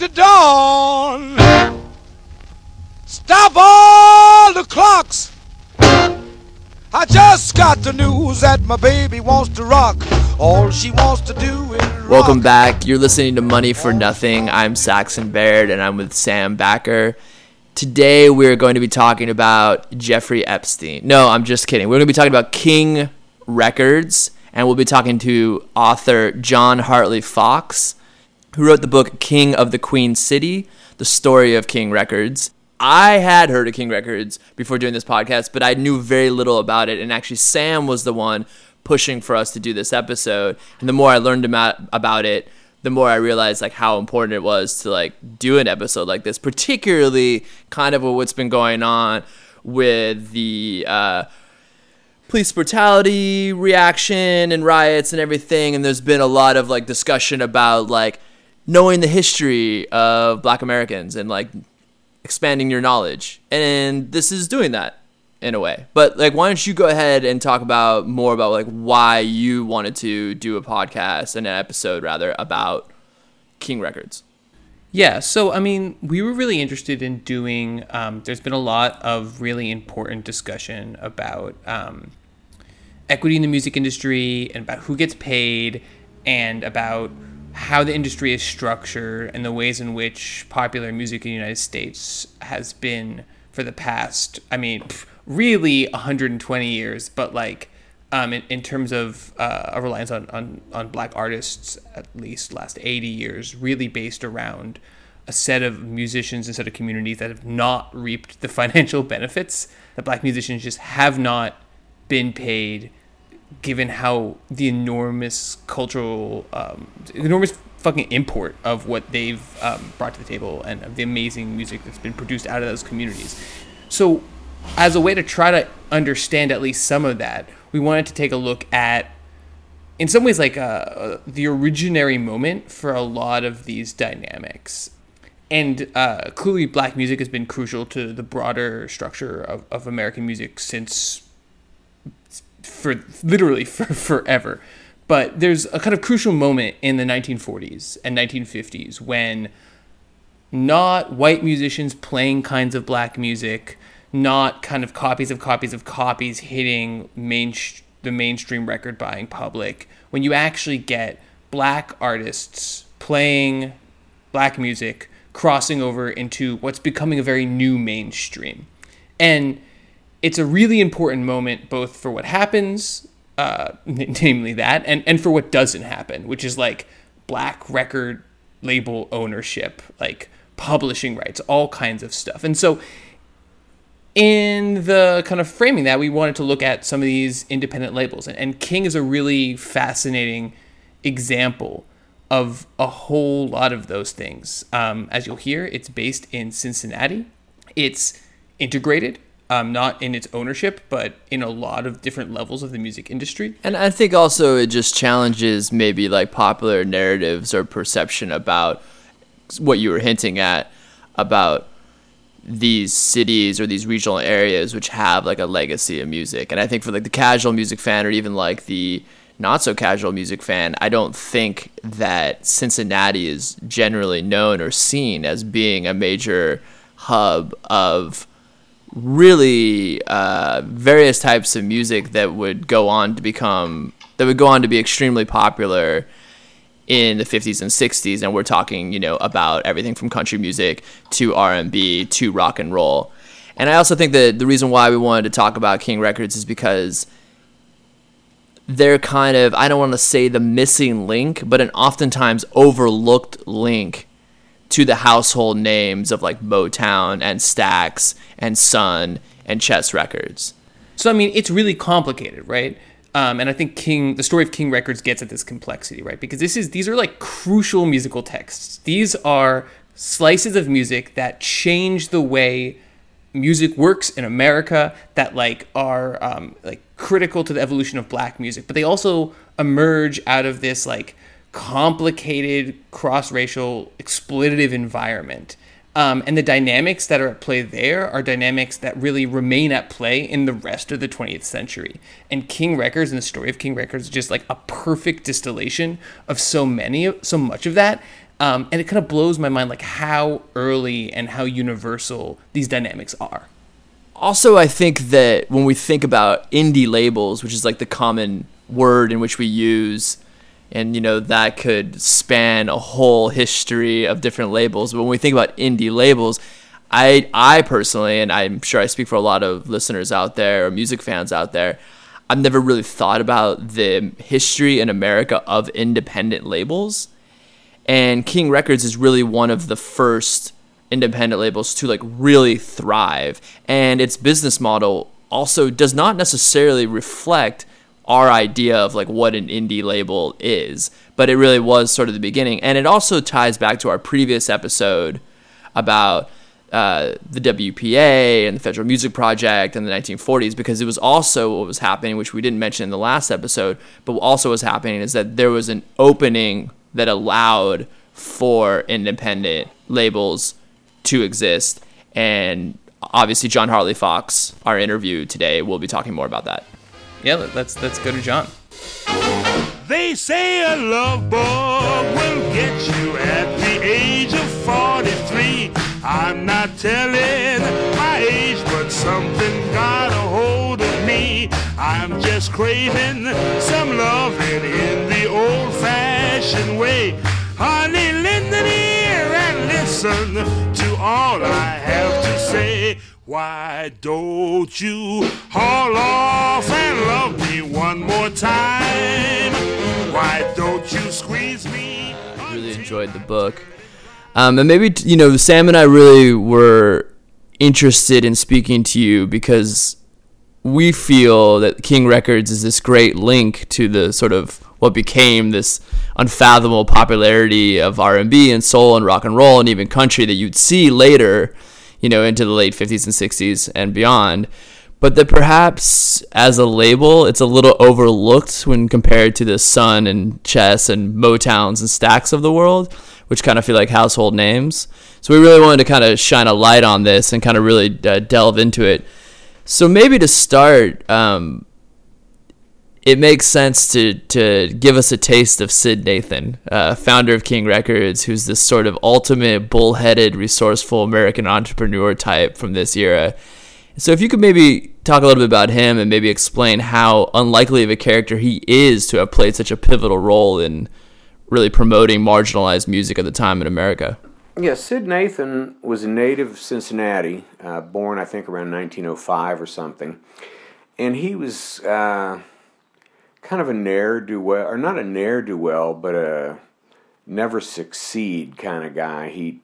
the dawn. Stop all the clocks. I just got the news that my baby wants to rock. All she wants to do is rock. Welcome back. You're listening to Money for Nothing. I'm Saxon Baird and I'm with Sam Backer. Today we're going to be talking about Jeffrey Epstein. No, I'm just kidding. We're going to be talking about King Records and we'll be talking to author Jon Hartley Fox, who wrote the book King of the Queen City, the story of King Records. I had heard of King Records before doing this podcast, but I knew very little about it. And actually, Sam was the one pushing for us to do this episode. And the more I learned about, it, the more I realized like how important it was to like do an episode like this, particularly kind of what's been going on with the uh, police brutality reaction and riots and everything. And there's been a lot of like discussion about like knowing the history of Black Americans and like expanding your knowledge. And this is doing that in a way. But like why don't you go ahead and talk about more about like why you wanted to do a podcast and an episode rather about King Records? Yeah, so I mean, we were really interested in doing. Um, there's been a lot of really important discussion about um, equity in the music industry and about who gets paid and about how the industry is structured and the ways in which popular music in the United States has been for the past, I mean, really 120 years, but like um, in, in terms of uh, a reliance on, on, on black artists, at least last 80 years, really based around a set of musicians and set of communities that have not reaped the financial benefits that black musicians just have not been paid given how the enormous cultural, um, enormous fucking import of what they've um, brought to the table and of the amazing music that's been produced out of those communities. So, as a way to try to understand at least some of that, we wanted to take a look at, in some ways, like uh, the originary moment for a lot of these dynamics. And uh, clearly, black music has been crucial to the broader structure of, of American music since for literally for forever. But there's a kind of crucial moment in the 1940s and 1950s when not white musicians playing kinds of black music, not kind of copies of copies of copies hitting main the mainstream record buying public. When you actually get black artists playing black music crossing over into what's becoming a very new mainstream. And it's a really important moment both for what happens, uh, namely that, and, and for what doesn't happen, which is like black record label ownership, like publishing rights, all kinds of stuff. And so, in the kind of framing that, we wanted to look at some of these independent labels. And, and King is a really fascinating example of a whole lot of those things. Um, as you'll hear, it's based in Cincinnati. It's integrated um, not in its ownership, but in a lot of different levels of the music industry. And I think also it just challenges maybe like popular narratives or perception about what you were hinting at about these cities or these regional areas which have like a legacy of music. And I think for like the casual music fan or even like the not so casual music fan, I don't think that Cincinnati is generally known or seen as being a major hub of really uh, various types of music that would go on to become that would go on to be extremely popular in the 50s and 60s and we're talking you know about everything from country music to r&b to rock and roll. And i also think that the reason why we wanted to talk about king records is because they're kind of i don't want to say the missing link but an oftentimes overlooked link to the household names of like Motown and Stax and Sun and Chess Records. So I mean, it's really complicated, right? Um, and I think King, the story of King Records gets at this complexity, right? Because this is these are like crucial musical texts. These are slices of music that change the way music works in America. That like are um, like critical to the evolution of Black music, but they also emerge out of this like complicated cross-racial exploitative environment um, and the dynamics that are at play there are dynamics that really remain at play in the rest of the 20th century. And King Records and the story of King Records is just like a perfect distillation of so many, so much of that. Um, and it kind of blows my mind like how early and how universal these dynamics are. Also, I think that when we think about indie labels, which is like the common word in which we use, and you know that could span a whole history of different labels. But when we think about indie labels, I I personally, and I'm sure I speak for a lot of listeners out there or music fans out there, I've never really thought about the history in America of independent labels. And King Records is really one of the first independent labels to like really thrive. And its business model also does not necessarily reflect our idea of like what an indie label is, but it really was sort of the beginning. And it also ties back to our previous episode about uh, the WPA and the Federal Music Project in the 1940s because it was also what was happening, which we didn't mention in the last episode, but also was happening is that there was an opening that allowed for independent labels to exist. And obviously, Jon Hartley Fox, our interview today, will be talking more about that. Yeah, let's let's go to Jon. They say a love bug will get you at the age of 43. I'm not telling my age, but something got a hold of me. I'm just craving some loving in the old fashioned way. Honey, lend an ear and listen to all I have to say. Why don't you haul off and love me one more time? Why don't you squeeze me? I really enjoyed the book. Um, and maybe, you know, Sam and I really were interested in speaking to you because we feel that King Records is this great link to the sort of what became this unfathomable popularity of R&B and soul and rock and roll and even country that you'd see later you know, into the late 50s and 60s and beyond. But that perhaps as a label, it's a little overlooked when compared to the Sun and Chess and Motowns and Stax of the world, which kind of feel like household names. So we really wanted to kind of shine a light on this and kind of really uh, delve into it. So maybe to start, um, it makes sense to to give us a taste of Sid Nathan, uh, founder of King Records, who's this sort of ultimate bullheaded, resourceful American entrepreneur type from this era. So if you could maybe talk a little bit about him and maybe explain how unlikely of a character he is to have played such a pivotal role in really promoting marginalized music at the time in America. Yeah, Sid Nathan was a native of Cincinnati, uh, born I think around 1905 or something, and he was. Uh, kind of a ne'er do well, or not a ne'er do well, but a never succeed kind of guy. He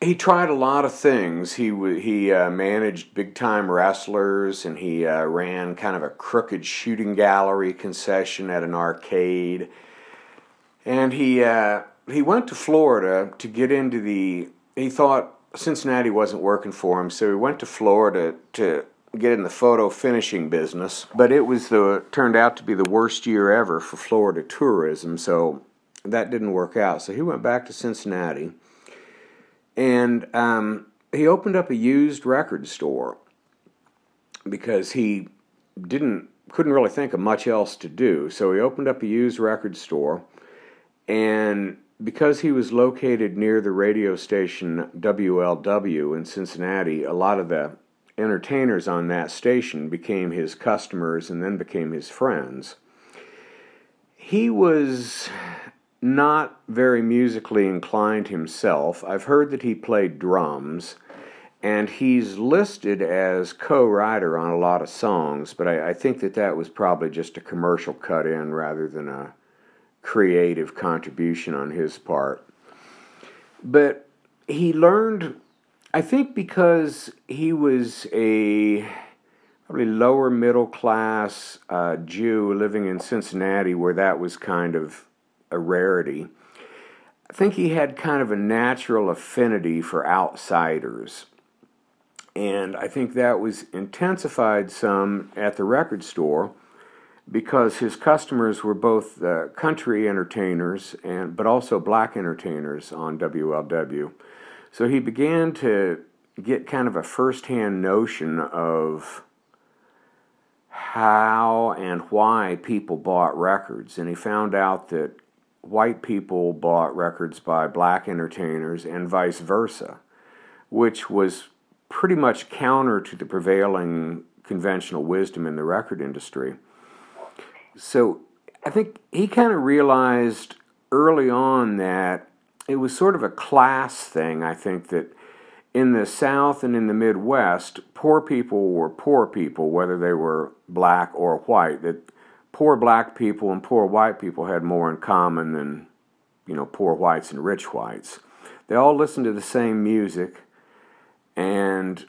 he tried a lot of things. He he uh, managed big time wrestlers, and he uh, ran kind of a crooked shooting gallery concession at an arcade. And he uh, he went to Florida to get into the. He thought Cincinnati wasn't working for him, so he went to Florida to get in the photo finishing business, but it was the turned out to be the worst year ever for Florida tourism, so that didn't work out. So he went back to Cincinnati, and um, he opened up a used record store because he didn't couldn't really think of much else to do. So he opened up a used record store, and because he was located near the radio station WLW in Cincinnati, a lot of the entertainers on that station became his customers and then became his friends. He was not very musically inclined himself. I've heard that he played drums, and he's listed as co writer on a lot of songs, but I, I, think that that was probably just a commercial cut in rather than a creative contribution on his part. But he learned I think because he was a probably lower middle class uh, Jew living in Cincinnati, where that was kind of a rarity. I think he had kind of a natural affinity for outsiders. And I think that was intensified some at the record store because his customers were both uh, country entertainers and but also black entertainers on WLW. So he began to get kind of a firsthand notion of how and why people bought records. And he found out that white people bought records by black entertainers and vice versa, which was pretty much counter to the prevailing conventional wisdom in the record industry. So I think he kind of realized early on that it was sort of a class thing. I think that in the South and in the Midwest, poor people were poor people, whether they were black or white. That poor black people and poor white people had more in common than, you know, poor whites and rich whites. They all listened to the same music, and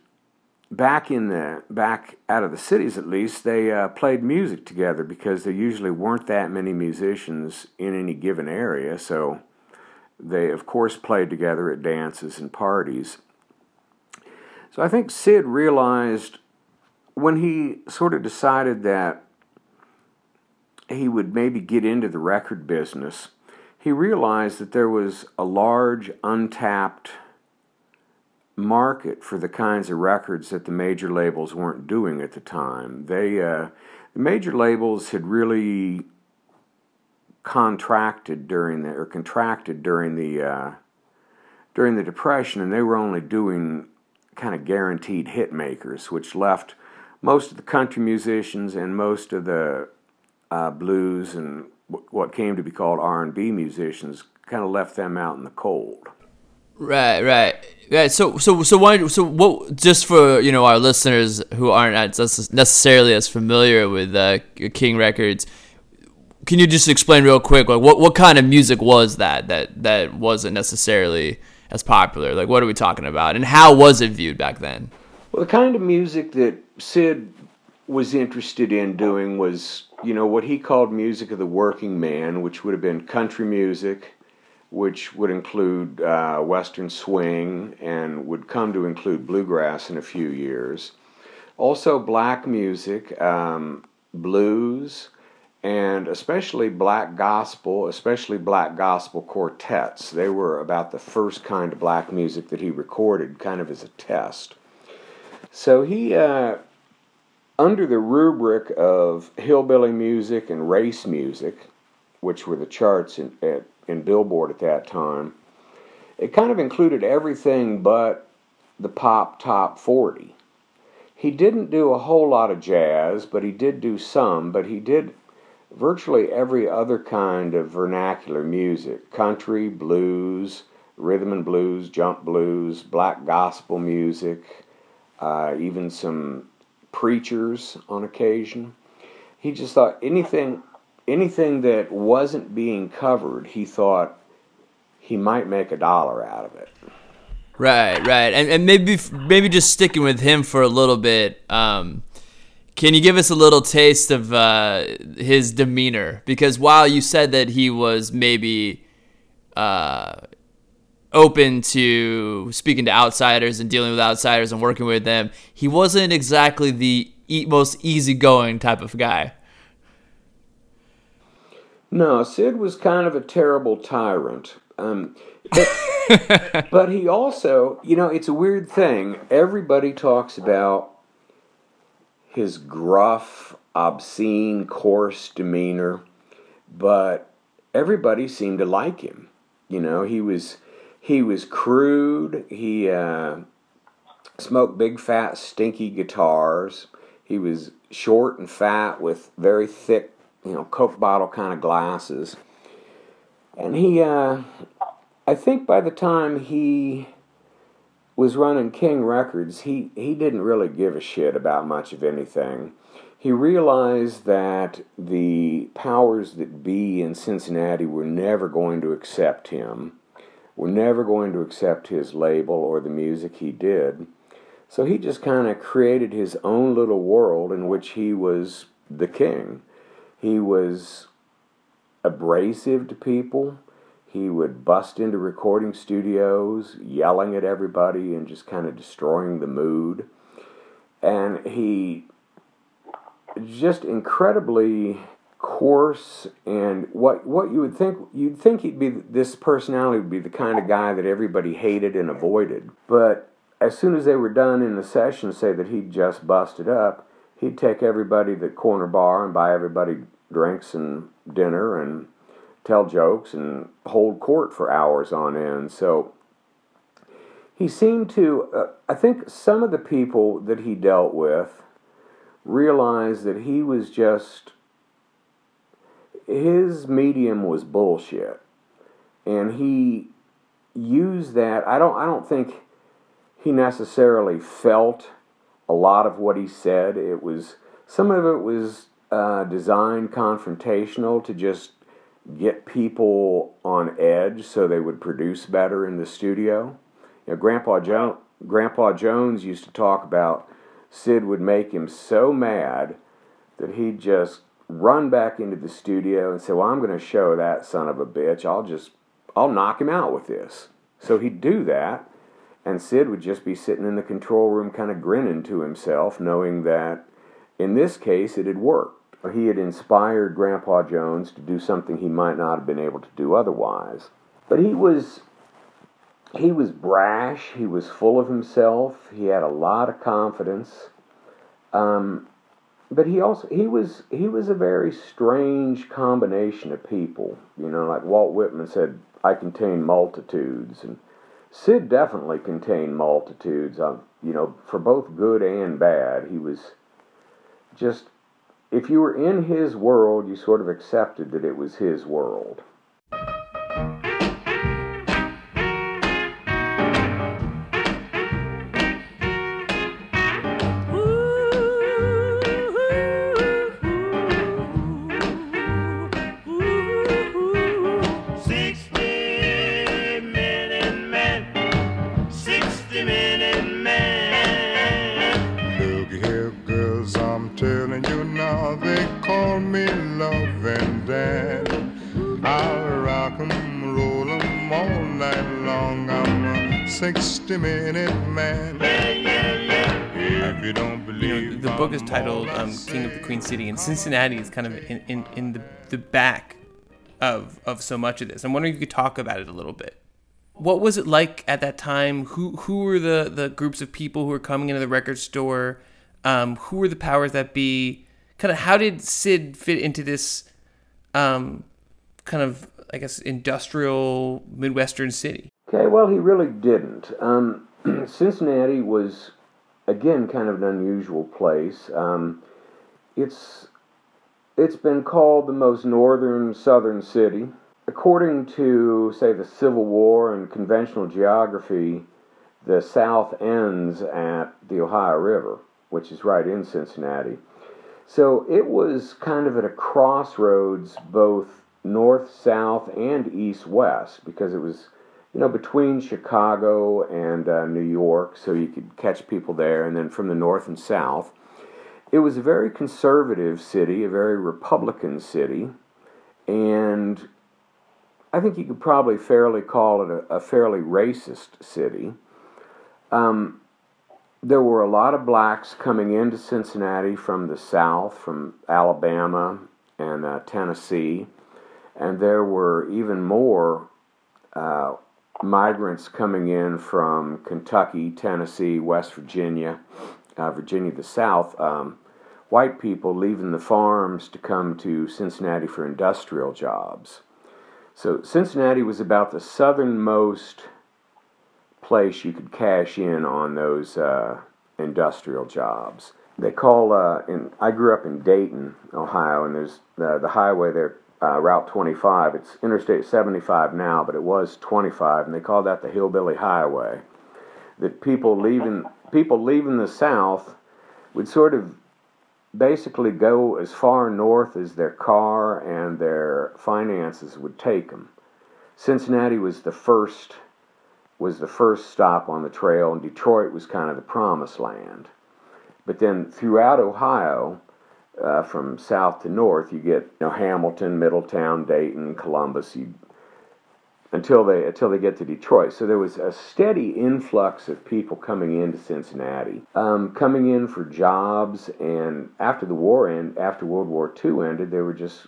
back in the back out of the cities at least, they uh, played music together because there usually weren't that many musicians in any given area. So they, of course, played together at dances and parties. So I think Sid realized when he sort of decided that he would maybe get into the record business, he realized that there was a large untapped market for the kinds of records that the major labels weren't doing at the time. They uh, the major labels had really contracted during the or contracted during the uh, during the depression, and they were only doing kind of guaranteed hit makers, which left most of the country musicians and most of the uh, blues and what came to be called R and B musicians kind of left them out in the cold. Right, right, right. So, so, so why? So, what? Just for you know our listeners who aren't necessarily as familiar with uh, King Records, can you just explain real quick, like what what kind of music was that that that wasn't necessarily as popular? Like, what are we talking about, and how was it viewed back then? Well, the kind of music that sid was interested in doing was, you know, what he called music of the working man, which would have been country music which would include uh, Western swing and would come to include bluegrass in a few years. Also, black music, um, blues, and especially black gospel, especially black gospel quartets. They were about the first kind of black music that he recorded, kind of as a test. So he, uh, under the rubric of hillbilly music and race music, which were the charts in, at in Billboard at that time, it kind of included everything but the pop top 40. He didn't do a whole lot of jazz, but he did do some, but he did virtually every other kind of vernacular music country, blues, rhythm and blues, jump blues, black gospel music, uh, even some preachers on occasion. He just thought anything anything that wasn't being covered, he thought he might make a dollar out of it. Right, right, and and maybe maybe just sticking with him for a little bit. Um, can you give us a little taste of uh, his demeanor? Because while you said that he was maybe uh, open to speaking to outsiders and dealing with outsiders and working with them, he wasn't exactly the most easygoing type of guy. No, Sid was kind of a terrible tyrant. Um, but, but he also, you know, it's a weird thing. Everybody talks about his gruff, obscene, coarse demeanor, but everybody seemed to like him. You know, he was he was crude. He uh, smoked big, fat, stinky guitars. He was short and fat with very thick you know, Coke bottle kind of glasses. And he, uh, I think by the time he was running King Records, he, he didn't really give a shit about much of anything. He realized that the powers that be in Cincinnati were never going to accept him, were never going to accept his label or the music he did. So he just kind of created his own little world in which he was the king. He was abrasive to people. He would bust into recording studios, yelling at everybody and just kind of destroying the mood. And he just incredibly coarse and what what you would think you'd think he'd be this personality would be the kind of guy that everybody hated and avoided. But as soon as they were done in the session, say that he'd just busted up, he'd take everybody to the corner bar and buy everybody drinks and dinner and tell jokes and hold court for hours on end. So he seemed to, uh, I think some of the people that he dealt with realized that he was just, his medium was bullshit. And he used that. I don't, I don't think he necessarily felt a lot of what he said. It was, some of it was uh, designed confrontational to just get people on edge so they would produce better in the studio. You know, Grandpa, Grandpa Jones used to talk about Sid would make him so mad that he'd just run back into the studio and say, Well, I'm going to show that son of a bitch. I'll just, I'll knock him out with this. So he'd do that, and Sid would just be sitting in the control room kind of grinning to himself, knowing that in this case it had worked he had inspired Grandpa Jones to do something he might not have been able to do otherwise. But he was he was brash. He was full of himself. He had a lot of confidence. Um, but he also he was he was a very strange combination of people. You know, like Walt Whitman said, "I contain multitudes," and Sid definitely contained multitudes. Um, you know, for both good and bad. He was just if you were in his world, you sort of accepted that it was his world. Queen City, and Cincinnati is kind of in, in, in the, the back of, of so much of this. I'm wondering if you could talk about it a little bit. What was it like at that time? Who, who were the, the groups of people who were coming into the record store? Um, who were the powers that be? Kind of how did Sid fit into this um, kind of, I guess, industrial Midwestern city? Okay, well, he really didn't. Um, Cincinnati was again, kind of an unusual place. Um, it's it's been called the most northern southern city. According to, say, the Civil War and conventional geography, the South ends at the Ohio River, which is right in Cincinnati. So it was kind of at a crossroads, both north, south, and east, west, because it was you know, between Chicago and uh, New York, so you could catch people there, and then from the north and south. It was a very conservative city, a very Republican city, and I think you could probably fairly call it a, a fairly racist city. Um, there were a lot of blacks coming into Cincinnati from the south, from Alabama and uh, Tennessee, and there were even more uh, migrants coming in from Kentucky, Tennessee, West Virginia, uh, Virginia the South, um, white people leaving the farms to come to Cincinnati for industrial jobs. So Cincinnati was about the southernmost place you could cash in on those uh, industrial jobs. They call, uh, in, I grew up in Dayton, Ohio, and there's the, the highway there uh, Route 25. It's Interstate 75 now, but it was 25, and they call that the Hillbilly Highway. That people leaving people leaving the South would sort of basically go as far north as their car and their finances would take them. Cincinnati was the first was the first stop on the trail, and Detroit was kind of the promised land. But then throughout Ohio, uh, from south to north, you get you know, Hamilton, Middletown, Dayton, Columbus, you, until they until they get to Detroit. So there was a steady influx of people coming into Cincinnati, um, coming in for jobs, and after the war end, after World War II ended, they were just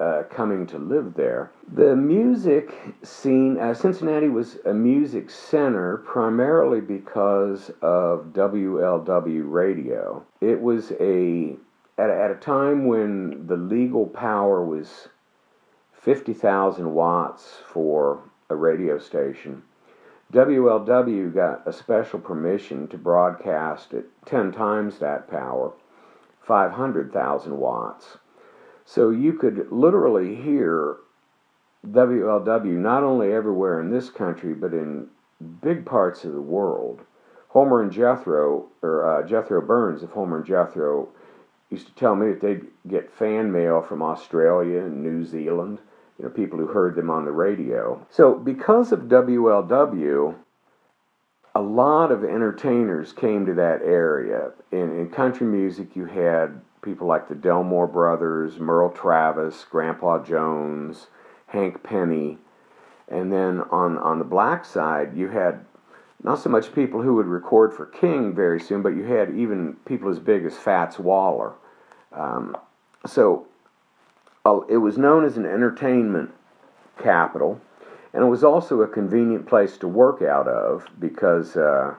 uh, coming to live there. The music scene, uh, Cincinnati was a music center primarily because of WLW radio. It was a at, at a time when the legal power was 50,000 watts for a radio station. WLW got a special permission to broadcast at 10 times that power, 500,000 watts. So you could literally hear WLW not only everywhere in this country, but in big parts of the world. Homer and Jethro, or uh, Jethro Burns of Homer and Jethro, used to tell me that they'd get fan mail from Australia and New Zealand, you know, people who heard them on the radio. So, because of WLW, a lot of entertainers came to that area. In, in country music, you had people like the Delmore Brothers, Merle Travis, Grandpa Jones, Hank Penny. And then on, on the black side, you had not so much people who would record for King very soon, but you had even people as big as Fats Waller. Um, so it was known as an entertainment capital, and it was also a convenient place to work out of because, uh,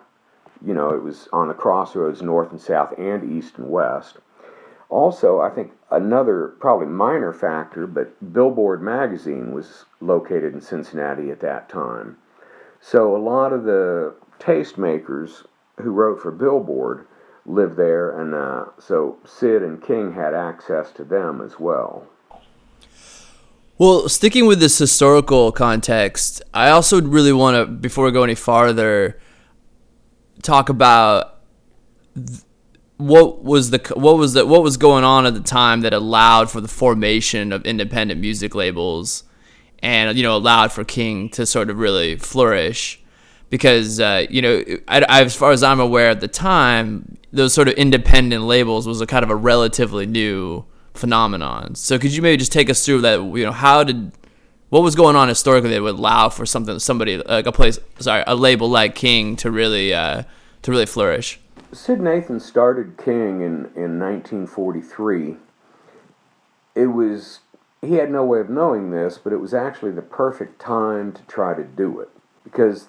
you know, it was on the crossroads north and south and east and west. Also, I think another probably minor factor, but Billboard magazine was located in Cincinnati at that time. So a lot of the tastemakers who wrote for Billboard lived there, and uh, so Sid and King had access to them as well. Well, sticking with this historical context, I also really want to, before we go any farther, talk about th- what was the what was the what was going on at the time that allowed for the formation of independent music labels, and you know allowed for King to sort of really flourish? Because uh, you know, I, I, as far as I'm aware at the time, those sort of independent labels was a kind of a relatively new phenomenon. So could you maybe just take us through that? You know, how did what was going on historically that would allow for something, somebody like a place, sorry, a label like King to really uh, to really flourish? Sid Nathan started King in in 1943. It was he had no way of knowing this, but it was actually the perfect time to try to do it because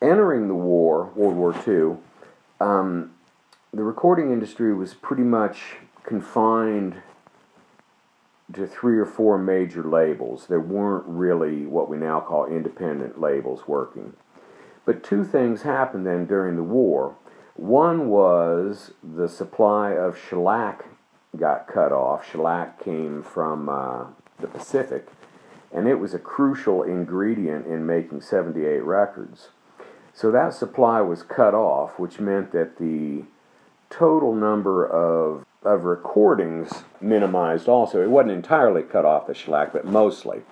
entering the war, World War II, um, the recording industry was pretty much confined to three or four major labels. There weren't really what we now call independent labels working. But two things happened then during the war. One was the supply of shellac got cut off. Shellac came from uh, the Pacific, and it was a crucial ingredient in making 78 records. So that supply was cut off, which meant that the total number of, of recordings minimized also. It wasn't entirely cut off the shellac, but mostly.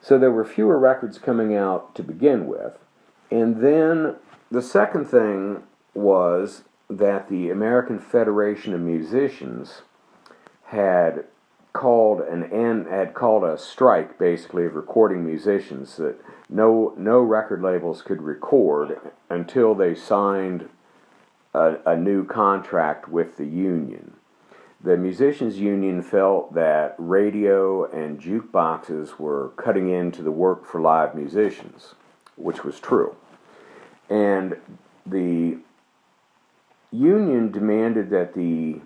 So there were fewer records coming out to begin with. And then the second thing was that the American Federation of Musicians had called an end had called a strike basically of recording musicians that no no record labels could record until they signed a, a new contract with the union. The musicians union felt that radio and jukeboxes were cutting into the work for live musicians, which was true. And the union demanded that the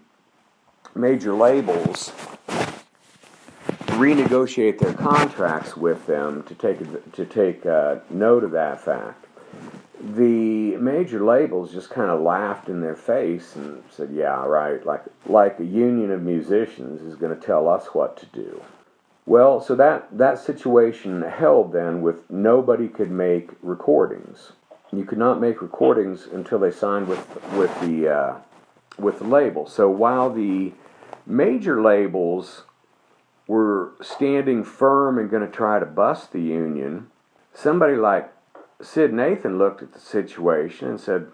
major labels renegotiate their contracts with them to take to take uh, note of that fact. The major labels just kind of laughed in their face and said, "Yeah, right. Like like a union of musicians is going to tell us what to do." Well, so that that situation held then with nobody could make recordings. You could not make recordings until they signed with with the uh, with the label. So while the major labels were standing firm and going to try to bust the union, somebody like Sid Nathan looked at the situation and said,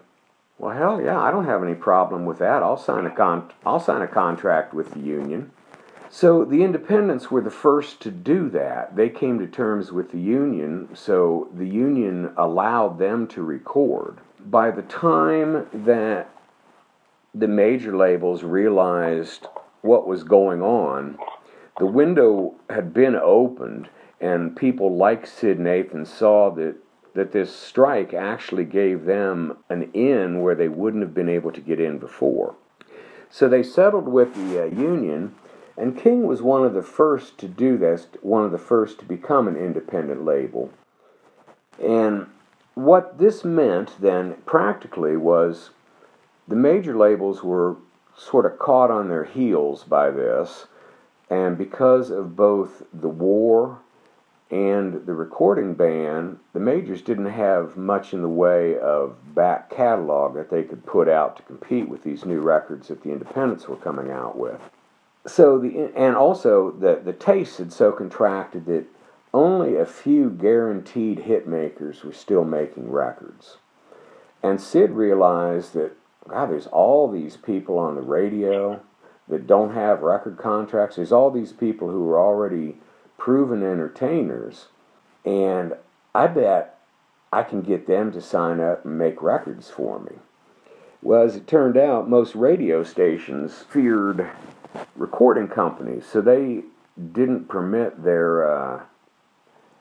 "Well, hell yeah, I don't have any problem with that. I'll sign a con- I'll sign a contract with the union." So the independents were the first to do that. They came to terms with the union, so the union allowed them to record. By the time that the major labels realized what was going on, the window had been opened, and people like Sid Nathan saw that that this strike actually gave them an in where they wouldn't have been able to get in before. So they settled with the uh, union, And King was one of the first to do this, one of the first to become an independent label. And what this meant then practically was the major labels were sort of caught on their heels by this, and because of both the war and the recording ban, the majors didn't have much in the way of back catalog that they could put out to compete with these new records that the independents were coming out with. So the and also the the taste had so contracted that only a few guaranteed hit makers were still making records. And Sid realized that God, there's all these people on the radio that don't have record contracts. There's all these people who are already proven entertainers, and I bet I can get them to sign up and make records for me. Well, as it turned out, most radio stations feared recording companies, so they didn't permit their uh,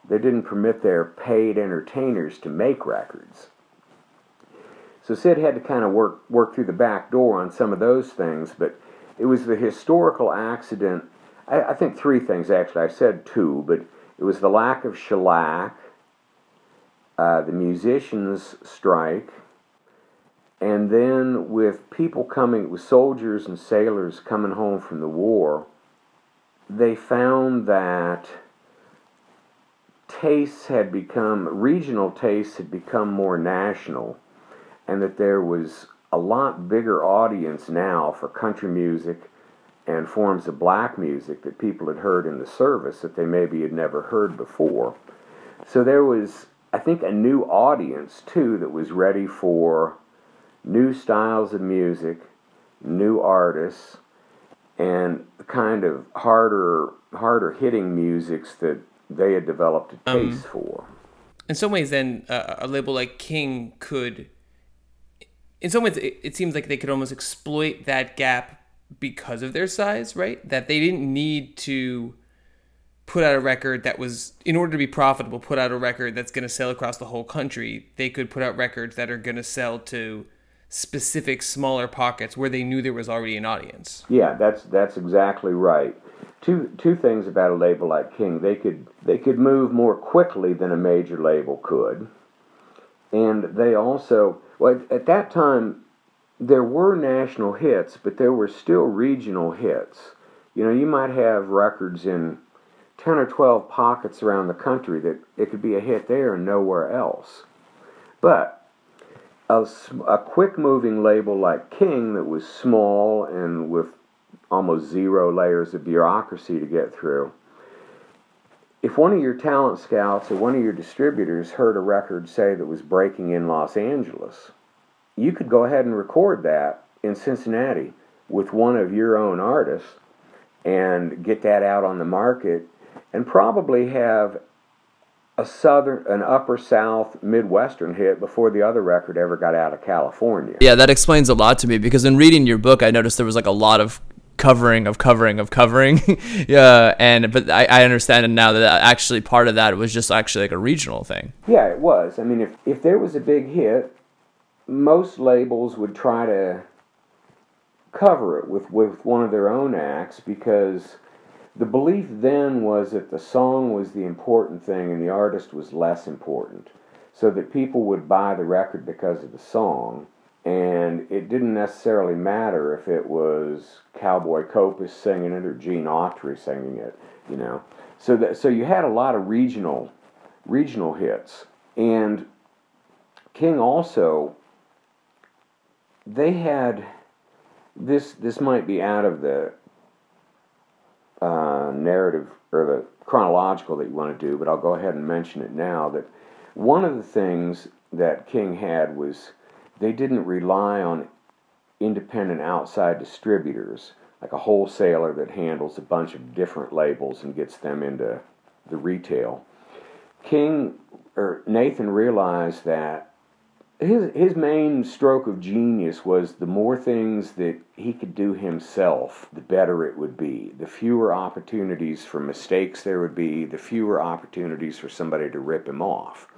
they didn't permit their paid entertainers to make records. So Sid had to kind of work work through the back door on some of those things, but it was the historical accident. I, I think three things actually. I said two, but it was the lack of shellac, uh, the musicians' strike, and then with people coming, with soldiers and sailors coming home from the war, they found that tastes had become regional tastes had become more national and that there was a lot bigger audience now for country music and forms of black music that people had heard in the service that they maybe had never heard before. So there was, I think, a new audience too that was ready for new styles of music, new artists, and kind of harder, harder hitting musics that they had developed a Um, taste for. in some ways then uh, a label like king could in some ways it, it seems like they could almost exploit that gap because of their size right that they didn't need to put out a record that was in order to be profitable put out a record that's going to sell across the whole country. They could put out records that are going to sell to specific smaller pockets where they knew there was already an audience. Yeah, that's that's exactly right. Two two things about a label like King, they could they could move more quickly than a major label could, and they also well at that time there were national hits, but there were still regional hits. You know, you might have records in ten or twelve pockets around the country that it could be a hit there and nowhere else, but a quick moving label like King that was small and with almost zero layers of bureaucracy to get through. If one of your talent scouts or one of your distributors heard a record say that was breaking in Los Angeles, you could go ahead and record that in Cincinnati with one of your own artists and get that out on the market and probably have a southern an upper south midwestern hit before the other record ever got out of California. Yeah, that explains a lot to me because in reading your book, I noticed there was like a lot of covering of covering of covering. yeah, and but I, I understand now that actually part of that was just actually like a regional thing. Yeah, it was. I mean, if if there was a big hit, most labels would try to cover it with with one of their own acts because the belief then was that the song was the important thing and the artist was less important, so that people would buy the record because of the song. And it didn't necessarily matter if it was Cowboy Copas singing it or Gene Autry singing it, you know. So that so you had a lot of regional regional hits. And King also they had this this might be out of the uh, narrative or the chronological that you want to do, but I'll go ahead and mention it now that one of the things that King had was they didn't rely on independent outside distributors like a wholesaler that handles a bunch of different labels and gets them into the retail. King or Nathan realized that his his main stroke of genius was the more things that he could do himself, the better it would be. The fewer opportunities for mistakes there would be, the fewer opportunities for somebody to rip him off.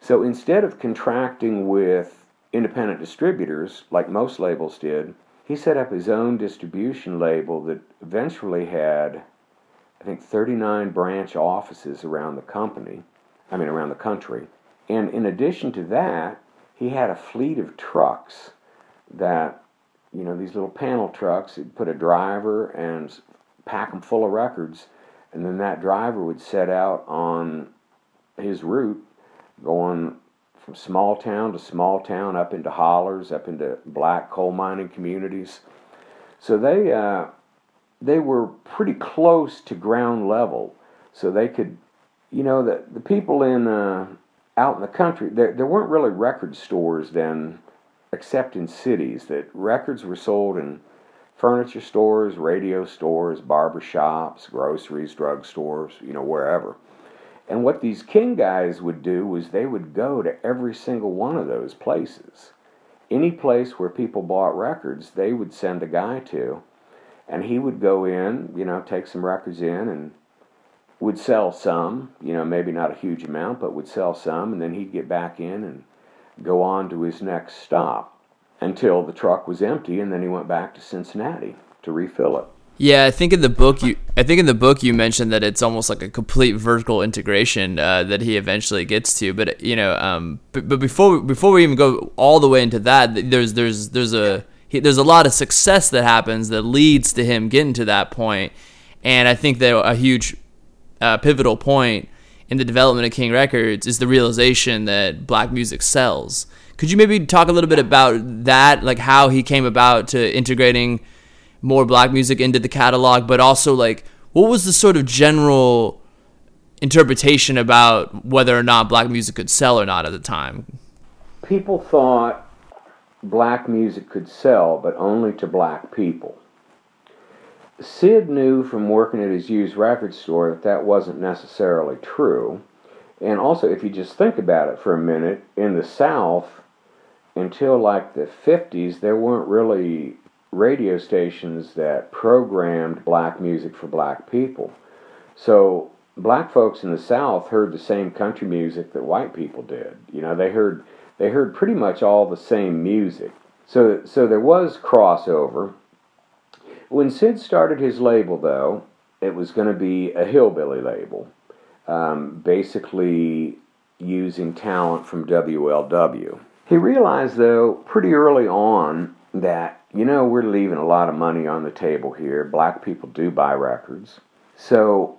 So instead of contracting with independent distributors like most labels did, he set up his own distribution label that eventually had, I think, 39 branch offices around the company, I mean, around the country. And in addition to that, he had a fleet of trucks that, you know, these little panel trucks, he'd put a driver and pack them full of records, and then that driver would set out on his route going from small town to small town, up into hollers, up into black coal mining communities. So they uh, they were pretty close to ground level, so they could, you know, the the people in uh, out in the country there there weren't really record stores then, except in cities. That records were sold in furniture stores, radio stores, barber shops, groceries, drug stores, you know, wherever. And what these king guys would do was they would go to every single one of those places. Any place where people bought records, they would send a guy to, and he would go in, you know, take some records in and would sell some, you know, maybe not a huge amount, but would sell some, and then he'd get back in and go on to his next stop until the truck was empty, and then he went back to Cincinnati to refill it. Yeah, I think in the book you I think in the book you mentioned that it's almost like a complete vertical integration uh, that he eventually gets to. But you know, um, but, but before before we even go all the way into that, there's there's there's a he, there's a lot of success that happens that leads to him getting to that point, and I think that a huge uh, pivotal point in the development of King Records is the realization that black music sells. Could you maybe talk a little bit about that, like how he came about to integrating more black music into the catalog, but also like what was the sort of general interpretation about whether or not black music could sell or not at the time? People thought black music could sell, but only to black people. Sid knew from working at his used record store that that wasn't necessarily true. And also, if you just think about it for a minute, in the South, until like the 50s, there weren't really radio stations that programmed black music for black people. So black folks in the South heard the same country music that white people did. You know, they heard they heard pretty much all the same music. So so there was crossover. When Sid started his label, though, it was going to be a hillbilly label, um, basically using talent from WLW. He realized, though, pretty early on that you know, we're leaving a lot of money on the table here. Black people do buy records. So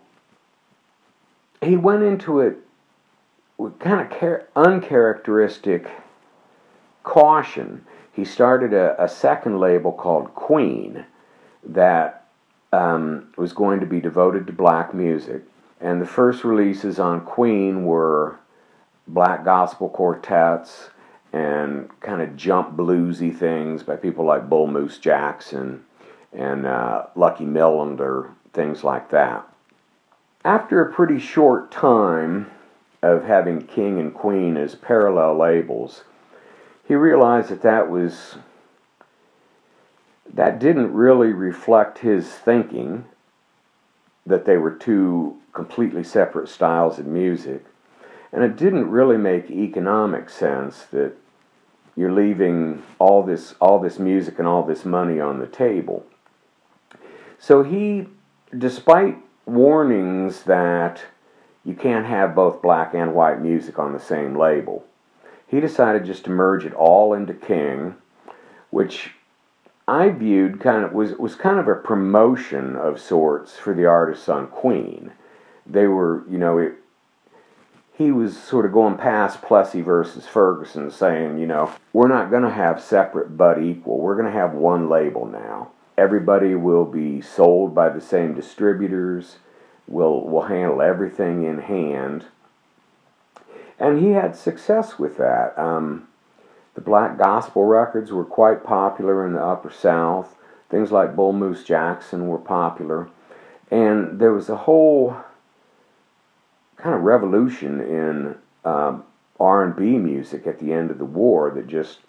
he went into it with kind of char- uncharacteristic caution. He started a, a, second label called Queen that um, was going to be devoted to black music. And the first releases on Queen were black gospel quartets and kind of jump bluesy things by people like Bull Moose Jackson and uh, Lucky Millinder, things like that. After a pretty short time of having King and Queen as parallel labels, he realized that that was that didn't really reflect his thinking that they were two completely separate styles of music and it didn't really make economic sense that you're leaving all this all this music and all this money on the table. So he despite warnings that you can't have both black and white music on the same label. He decided just to merge it all into King, which I viewed kind of was was kind of a promotion of sorts for the artists on Queen. They were, you know, it, he was sort of going past Plessy versus Ferguson, saying, you know, we're not going to have separate but equal. We're going to have one label now. Everybody will be sold by the same distributors. We'll, we'll handle everything in hand. And he had success with that. Um, the black gospel records were quite popular in the Upper South. Things like Bull Moose Jackson were popular. And there was a whole kind of revolution in um, R&B music at the end of the war that just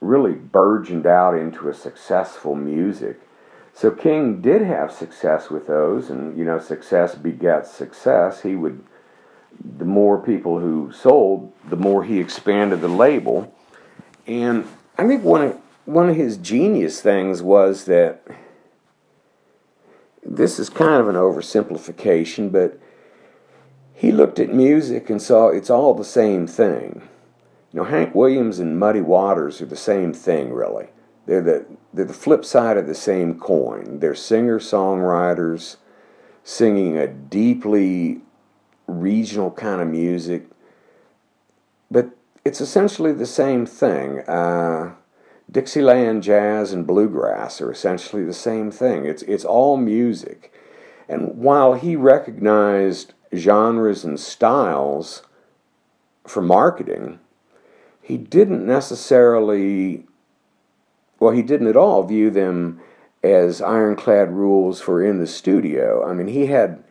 really burgeoned out into a successful music. So King did have success with those, and you know, success begets success. He would, the more people who sold, the more he expanded the label. And I think one of one of his genius things was that this is kind of an oversimplification, but he looked at music and saw it's all the same thing. You know, Hank Williams and Muddy Waters are the same thing, really. They're the, they're the flip side of the same coin. They're singer songwriters singing a deeply regional kind of music, but it's essentially the same thing. Uh, Dixieland jazz and bluegrass are essentially the same thing. It's, it's all music. And while he recognized genres and styles for marketing, he didn't necessarily, well, he didn't at all view them as ironclad rules for in the studio. I mean, he had,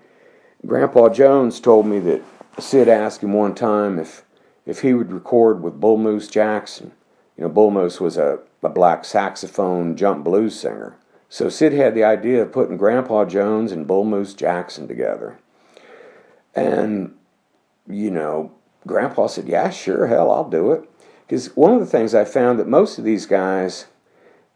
Grandpa Jones told me that Sid asked him one time if, if he would record with Bull Moose Jackson. You know, Bull Moose was a, a black saxophone jump blues singer. So Sid had the idea of putting Grandpa Jones and Bull Moose Jackson together. And, you know, Grandpa said, Yeah, sure, hell, I'll do it. Because one of the things I found that most of these guys,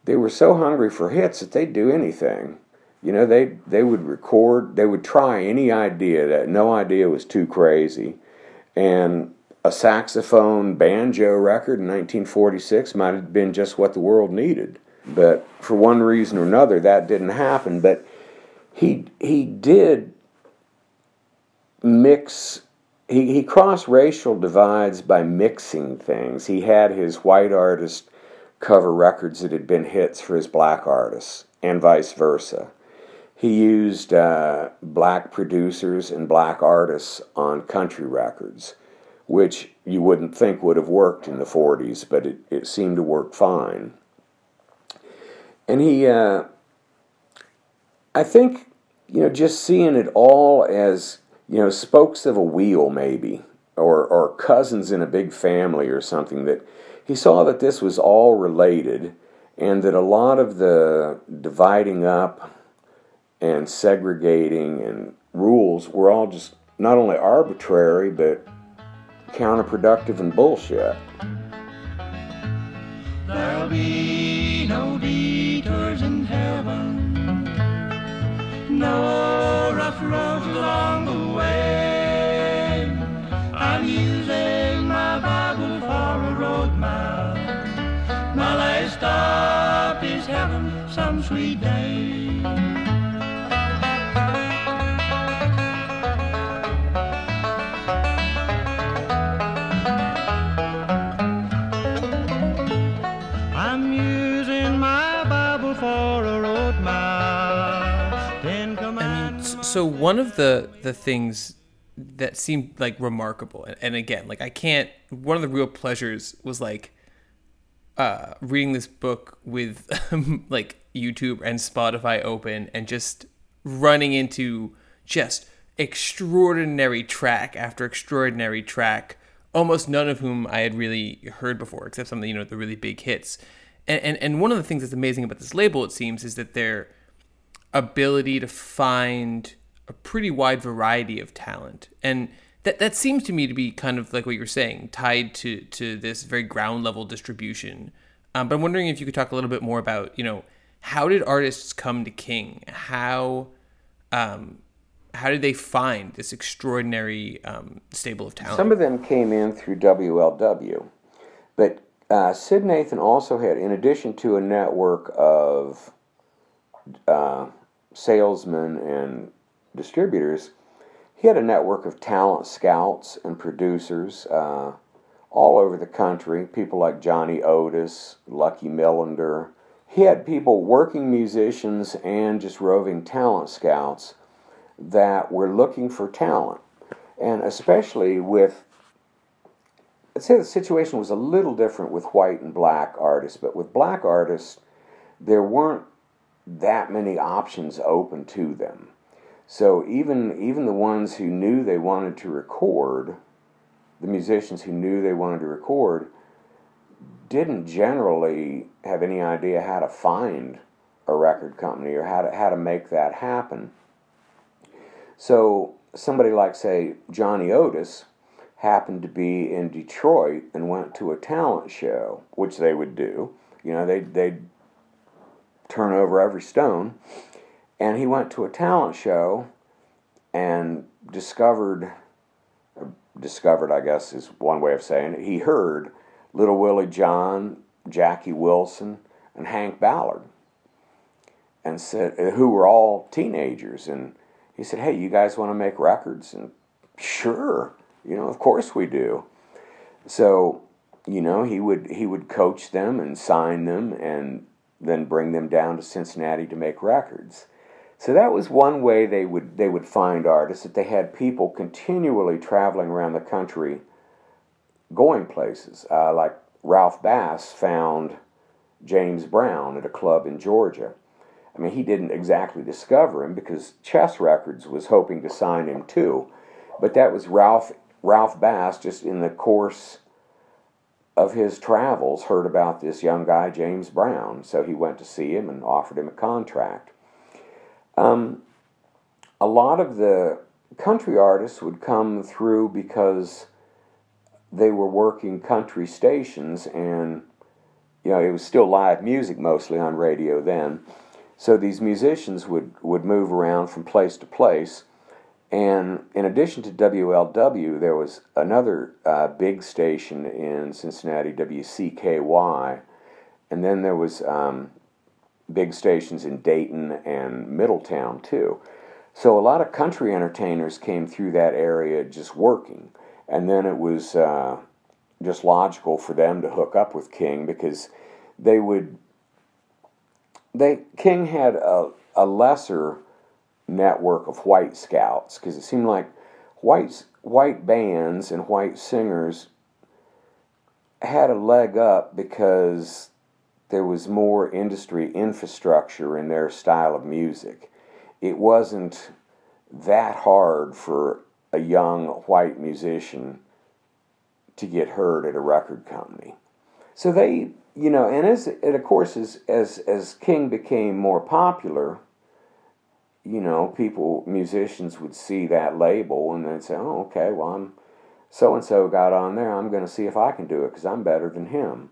they were so hungry for hits that they'd do anything. You know, they they would record, they would try any idea that no idea was too crazy. And a saxophone banjo record in 1946 might have been just what the world needed. But for one reason or another, that didn't happen. But he he did mix he, he crossed racial divides by mixing things. He had his white artist cover records that had been hits for his black artists, and vice versa. He used uh, black producers and black artists on country records, which you wouldn't think would have worked in the 40s, but it, it seemed to work fine. And he, uh, I think, you know, just seeing it all as you know, spokes of a wheel, maybe, or, or cousins in a big family or something, that he saw that this was all related and that a lot of the dividing up and segregating and rules were all just not only arbitrary but counterproductive and bullshit. There'll be no detours in heaven no rough roads along the way. I'm using my Bible for a road map. My last stop is heaven some sweet day. So one of the the things that seemed like remarkable, and, and again, like I can't. One of the real pleasures was like uh, reading this book with like YouTube and Spotify open, and just running into just extraordinary track after extraordinary track. Almost none of whom I had really heard before, except some of the, you know the really big hits. And, and and one of the things that's amazing about this label, it seems, is that their ability to find a pretty wide variety of talent, and that that seems to me to be kind of like what you're saying, tied to to this very ground level distribution. Um, but I'm wondering if you could talk a little bit more about, you know, how did artists come to King? How um, how did they find this extraordinary um, stable of talent? Some of them came in through WLW, but uh, Sid Nathan also had, in addition to a network of uh, salesmen and distributors, he had a network of talent scouts and producers uh, all over the country. People like Johnny Otis, Lucky Millinder. He had people, working musicians, and just roving talent scouts that were looking for talent. And especially with, I'd say the situation was a little different with white and black artists, but with black artists, there weren't that many options open to them. So even even the ones who knew they wanted to record, the musicians who knew they wanted to record, didn't generally have any idea how to find a record company or how to how to make that happen. So somebody like say Johnny Otis happened to be in Detroit and went to a talent show, which they would do. You know, they they'd turn over every stone. And he went to a talent show and discovered discovered, I guess is one way of saying it. He heard Little Willie John, Jackie Wilson, and Hank Ballard, and said uh, who were all teenagers. And he said, "Hey, you guys want to make records?" And sure, you know, of course we do. So, you know, he would he would coach them and sign them, and then bring them down to Cincinnati to make records. So that was one way they would they would find artists that they had people continually traveling around the country, going places. Uh, like Ralph Bass found James Brown at a club in Georgia. I mean, he didn't exactly discover him because Chess Records was hoping to sign him too, but that was Ralph Ralph Bass just in the course of his travels heard about this young guy James Brown, so he went to see him and offered him a contract. Um, a lot of the country artists would come through because they were working country stations and you know it was still live music mostly on radio then. So these musicians would, would move around from place to place. And in addition to WLW there was another uh, big station in Cincinnati WCKY and then there was um, big stations in Dayton and Middletown too. So a lot of country entertainers came through that area just working, and then it was uh, just logical for them to hook up with King because they would. They King had a, a lesser network of white scouts because it seemed like white white bands and white singers had a leg up because there was more industry infrastructure in their style of music. It wasn't that hard for a young white musician to get heard at a record company. So they, you know, and as and of course as as as King became more popular, you know, people musicians would see that label and they'd say, "Oh, okay, well I'm so and so got on there. I'm going to see if I can do it because I'm better than him."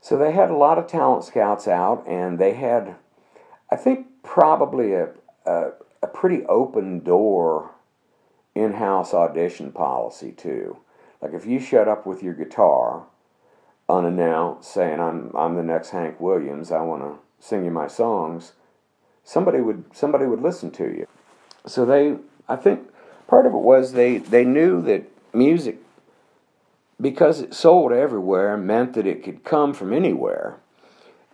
So they had a lot of talent scouts out, and they had, I think, probably a, a, a pretty open door in house audition policy, too. Like if you shut up with your guitar unannounced saying, I'm, I'm the next Hank Williams, I want to sing you my songs, somebody would, somebody would listen to you. So they, I think part of it was they, they knew that music because it sold everywhere meant that it could come from anywhere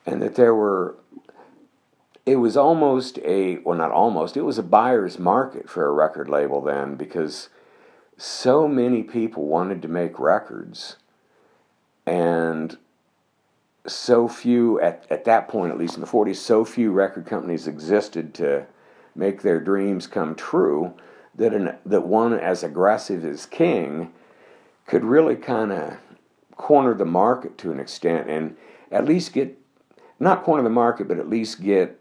and that there were it was almost a well not almost it was a buyer's market for a record label then because so many people wanted to make records and so few at, at that point at least in the 40s so few record companies existed to make their dreams come true that an, that one as aggressive as king could really kind of corner the market to an extent and at least get not corner the market but at least get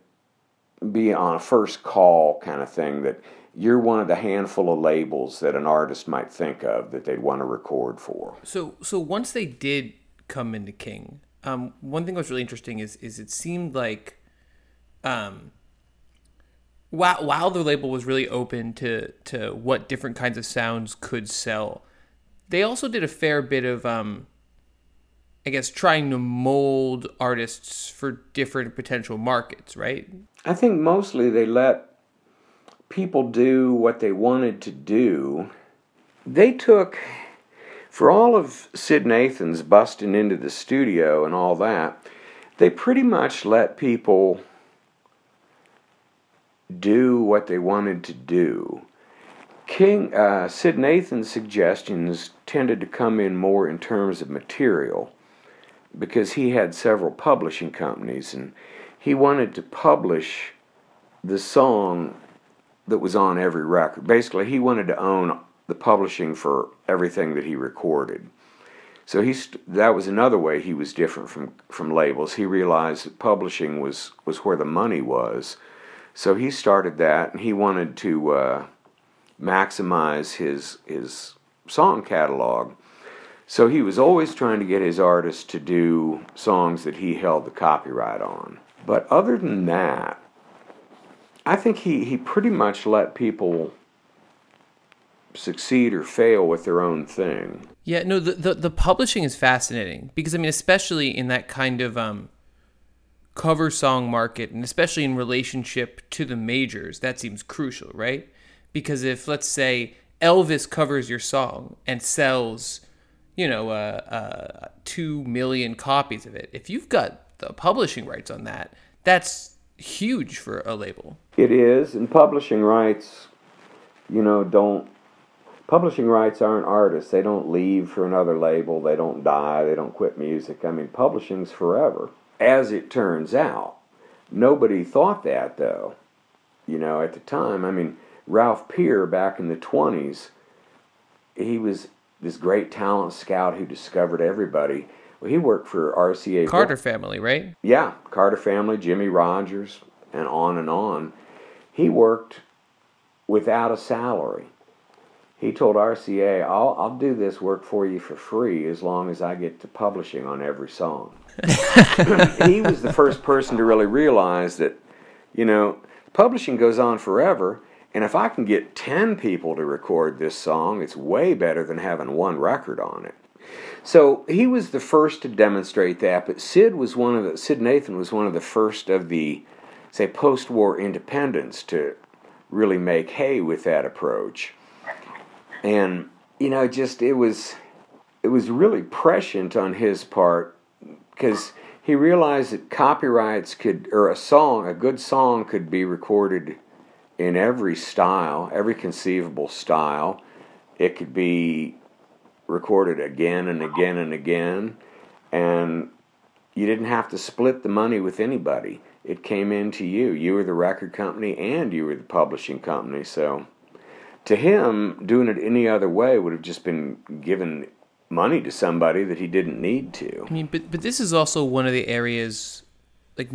be on a first call kind of thing that you're one of the handful of labels that an artist might think of that they'd want to record for. So so once they did come into King, um, one thing that was really interesting is is it seemed like um, while while the label was really open to to what different kinds of sounds could sell, they also did a fair bit of um I guess trying to mold artists for different potential markets, right? I think mostly they let people do what they wanted to do. They took for all of Sid Nathan's busting into the studio and all that, they pretty much let people do what they wanted to do. King uh, Sid Nathan's suggestions tended to come in more in terms of material because he had several publishing companies and he wanted to publish the song that was on every record. Basically, he wanted to own the publishing for everything that he recorded. So he st- that was another way he was different from from labels. He realized that publishing was was where the money was. So he started that and he wanted to uh, maximize his his song catalog. So he was always trying to get his artists to do songs that he held the copyright on. But other than that, I think he, he pretty much let people succeed or fail with their own thing. Yeah, no, the, the the publishing is fascinating because I mean, especially in that kind of um, cover song market, and especially in relationship to the majors, that seems crucial, right? Because if let's say Elvis covers your song and sells, you know, uh, uh, two million copies of it, if you've got the publishing rights on that, that's huge for a label. It is, and publishing rights, you know, don't. Publishing rights aren't artists. They don't leave for another label. They don't die. They don't quit music. I mean, publishing's forever. As it turns out, nobody thought that, though. You know, at the time, I mean, Ralph Peer back in the 20s, he was this great talent scout who discovered everybody. Well, he worked for RCA. Carter family, right? Yeah, Carter family, Jimmie Rodgers, and on and on. He worked without a salary. He told RCA, I'll, I'll do this work for you for free as long as I get to publishing on every song. he was the first person to really realize that, you know, publishing goes on forever, and if I can get 10 people to record this song, it's way better than having one record on it. So he was the first to demonstrate that, but Sid was one of the Sid Nathan was one of the first of the say post-war independents to really make hay with that approach. And you know, just it was it was really prescient on his part because he realized that copyrights could or a song, a good song could be recorded in every style, every conceivable style. It could be recorded again and again and again, and you didn't have to split the money with anybody. It came into you. You were the record company and you were the publishing company. So, to him, doing it any other way would have just been giving money to somebody that he didn't need to. I mean, but but this is also one of the areas, like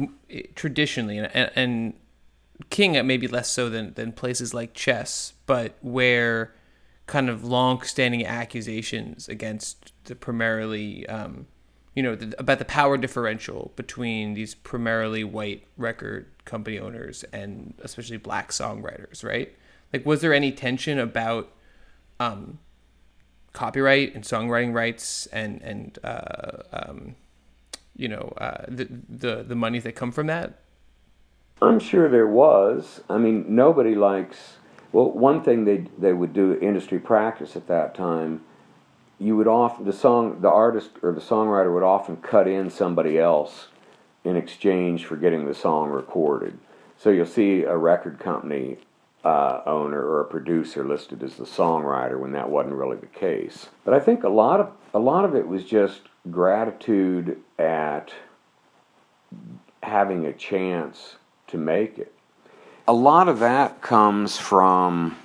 traditionally, and and, and King maybe less so than than places like Chess, but where kind of long-standing accusations against the primarily, um, you know, the, about the power differential between these primarily white record company owners and especially black songwriters, right? Like, was there any tension about um, copyright and songwriting rights and and uh, um, you know uh, the the the monies that come from that? I'm sure there was. I mean, nobody likes. Well, one thing they they would do industry practice at that time, you would often the song the artist or the songwriter would often cut in somebody else in exchange for getting the song recorded. So you'll see a record company uh, owner or a producer listed as the songwriter when that wasn't really the case. But I think a lot of a lot of it was just gratitude at having a chance to make it. A lot of that comes from